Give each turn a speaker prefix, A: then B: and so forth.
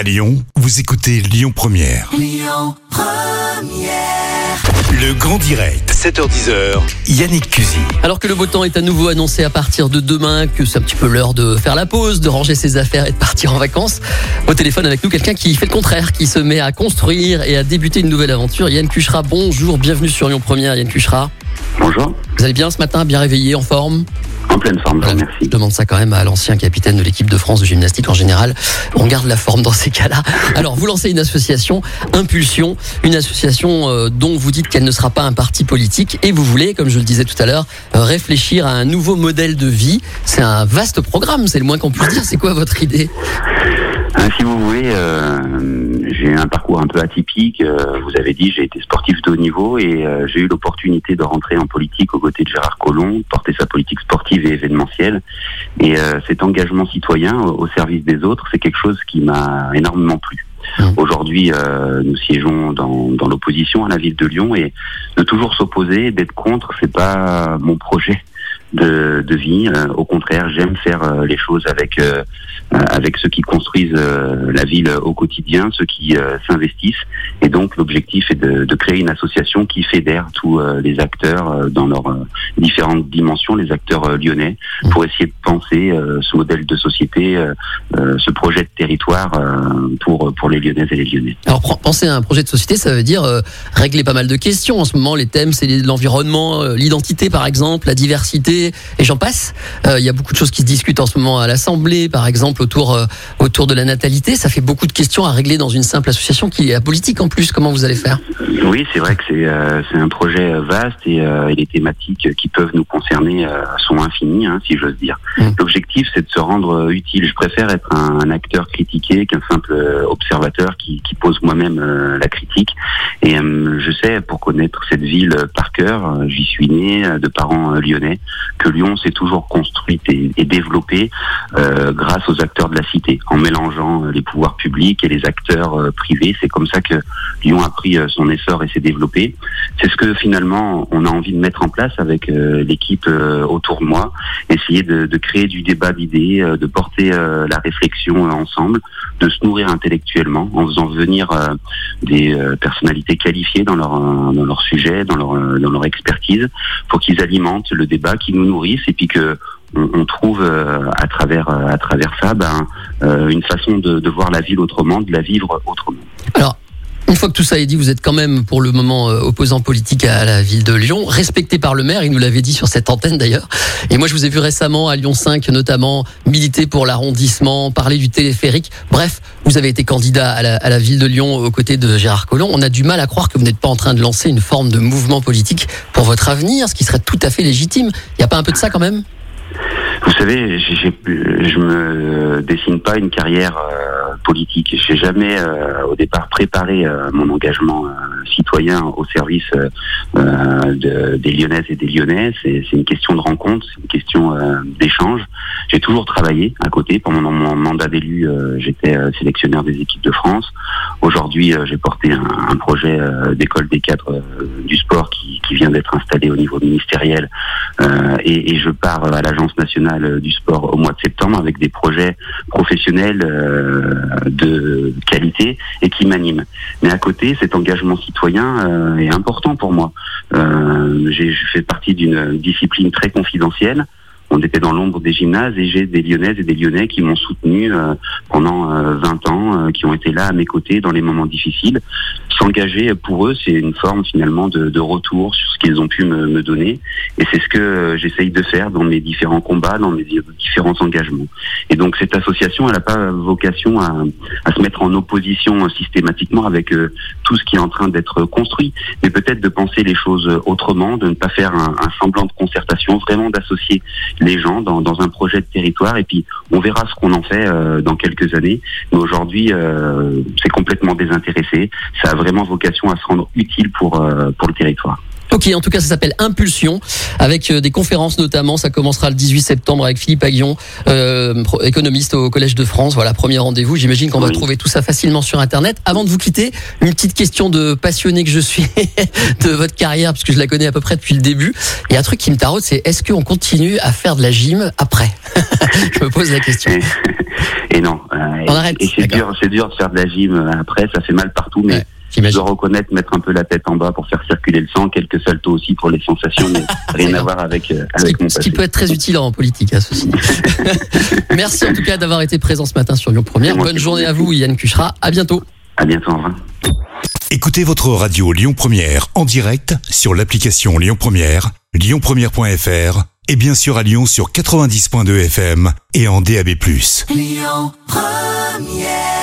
A: À Lyon, vous écoutez Lyon Première. Le grand direct, 7h10h, Yannick Cusy.
B: Alors que le beau temps est à nouveau annoncé à partir de demain, que c'est un petit peu l'heure de faire la pause, de ranger ses affaires et de partir en vacances, au téléphone avec nous quelqu'un qui fait le contraire, qui se met à construire et à débuter une nouvelle aventure. Yann Cuchera, bonjour, bienvenue sur Lyon Première, Yann Cuchera.
C: Bonjour,
B: Vous allez bien ce matin, bien réveillé, en forme?
C: En pleine forme, je vous
B: Je demande ça quand même à l'ancien capitaine de l'équipe de France de gymnastique en général. On garde la forme dans ces cas-là. Alors, vous lancez une association, Impulsion, une association euh, dont vous dites qu'elle ne sera pas un parti politique et vous voulez, comme je le disais tout à l'heure, réfléchir à un nouveau modèle de vie. C'est un vaste programme, c'est le moins qu'on puisse dire. C'est quoi votre idée?
C: Si vous voulez, euh, j'ai un parcours un peu atypique. Euh, vous avez dit, j'ai été sportif de haut niveau et euh, j'ai eu l'opportunité de rentrer en politique aux côtés de Gérard Collomb, porter sa politique sportive et événementielle. Et euh, cet engagement citoyen au, au service des autres, c'est quelque chose qui m'a énormément plu.
B: Mmh.
C: Aujourd'hui, euh, nous siégeons dans, dans l'opposition à la ville de Lyon et de toujours s'opposer, d'être contre, c'est pas mon projet de, de vie. Euh, au contraire, j'aime faire euh, les choses avec euh, avec ceux qui construisent la ville au quotidien, ceux qui s'investissent. Et donc, l'objectif est de, de créer une association qui fédère tous les acteurs dans leurs différentes dimensions, les acteurs lyonnais, pour essayer de penser ce modèle de société, ce projet de territoire pour pour les Lyonnaises et les Lyonnais.
B: Alors, penser à un projet de société, ça veut dire régler pas mal de questions. En ce moment, les thèmes, c'est l'environnement, l'identité, par exemple, la diversité, et j'en passe. Euh, Il y a beaucoup de choses qui se discutent en ce moment à l'Assemblée, par exemple, autour, euh, autour de la natalité. Ça fait beaucoup de questions à régler dans une simple association qui est apolitique en plus. Comment vous allez faire?
C: Oui, c'est vrai que c'est euh, c'est un projet euh, vaste et, et les thématiques qui peuvent nous concerner sont infinies, hein, si j'ose dire.
B: Mm.
C: L'objectif, c'est de se rendre utile. Je préfère être un, un acteur critiqué qu'un simple observateur qui, qui pose moi-même la critique. Et je sais, pour connaître cette ville par cœur, j'y suis né de parents lyonnais, que Lyon s'est toujours construite et, et développée euh, grâce aux acteurs de la cité, en mélangeant euh, les pouvoirs publics et les acteurs euh, privés. C'est comme ça que Lyon a pris euh, son essor et s'est développé. C'est ce que finalement on a envie de mettre en place avec l'équipe autour de moi, essayer de, de créer du débat d'idées, de porter la réflexion ensemble, de se nourrir intellectuellement en faisant venir des personnalités qualifiées dans leur dans leur sujet, dans leur dans leur expertise, pour qu'ils alimentent le débat, qu'ils nourrissent et puis que on, trouve euh, à travers euh, à travers ça ben, euh, une façon de, voir la ville autrement, de la vivre autrement.
B: Une fois que tout ça est dit, vous êtes quand même pour le moment euh, opposant politique à la ville de Lyon, respecté par le maire, il nous l'avait dit sur cette antenne d'ailleurs. Et moi je vous ai vu récemment à Lyon 5 notamment militer pour l'arrondissement, parler du téléphérique. Bref, vous avez été candidat à la, ville de Lyon aux côtés de Gérard Collomb. On a du mal à croire que vous n'êtes pas en train de lancer une forme de mouvement politique pour votre avenir, ce qui serait tout à fait légitime. Il n'y a pas un peu de ça quand même?
C: Vous savez, j'ai- je me dessine pas une carrière politique. J'ai jamais, euh, au départ, préparé euh, mon engagement euh, citoyen au service de- des Lyonnaises et des Lyonnais. C'est une question de rencontre, c'est une question d'échange. J'ai toujours travaillé à côté. Pendant mon mandat d'élu, j'étais sélectionneur des équipes de France. Aujourd'hui, j'ai porté un, un projet d'école des cadres du sport qui, qui vient d'être installé au niveau ministériel euh, et, je pars à l'Agence nationale du sport au mois de septembre avec des projets professionnels euh, de qualité et qui m'animent. Mais à côté, cet engagement citoyen euh, est important pour moi. Euh, j'ai je fais partie d'une discipline très confidentielle. On était dans l'ombre des gymnases et j'ai des Lyonnaises et des Lyonnais qui m'ont soutenu euh, pendant euh, 20 ans, euh, qui ont été là à mes côtés dans les moments difficiles. S'engager pour eux, c'est une forme finalement de, de retour sur ce qu'ils ont pu me, me donner. Et c'est ce que euh, j'essaye de faire dans mes différents combats, dans mes di- différents engagements. Et donc cette association, elle n'a pas vocation à, à se mettre en opposition euh, systématiquement avec euh, tout ce qui est en train d'être construit, mais peut-être de penser les choses autrement, de ne pas faire un, un semblant de concertation, vraiment d'associer les gens dans, un projet de territoire. Et puis on verra ce qu'on en fait euh, dans quelques années. Mais aujourd'hui, euh, c'est complètement désintéressé. Ça a vraiment vocation à se rendre utile pour, euh, pour le territoire.
B: Ok, en tout cas, ça s'appelle Impulsion, avec euh, des conférences notamment. Ça commencera le 18 septembre avec Philippe Aguillon, euh, économiste au Collège de France. Voilà, premier rendez-vous. J'imagine qu'on va trouver tout ça facilement sur Internet. Avant de vous quitter, une petite question de passionné que je suis de votre carrière, puisque je la connais à peu près depuis le début. Et un truc qui me taraude, c'est est-ce qu'on continue à faire de la gym après Je me pose la question.
C: Et, non.
B: Euh, On arrête.
C: Et c'est dur, c'est dur de faire de la gym après. Ça fait mal partout, mais. Je dois reconnaître, mettre un peu la tête en bas pour faire circuler le sang, quelques saltos aussi pour les sensations, mais rien à voir avec, euh, avec
B: ce, qui, ce qui peut être très utile en politique, à ceci. Merci en tout cas d'avoir été présent ce matin sur Lyon Première. Bonne journée à vous, Yann Cuchera. À bientôt.
C: À bientôt, au revoir.
A: Écoutez votre radio Lyon Première en direct sur l'application Lyon Première, lyonpremière.fr et bien sûr à Lyon sur 90.2 FM et en DAB+. Lyon Première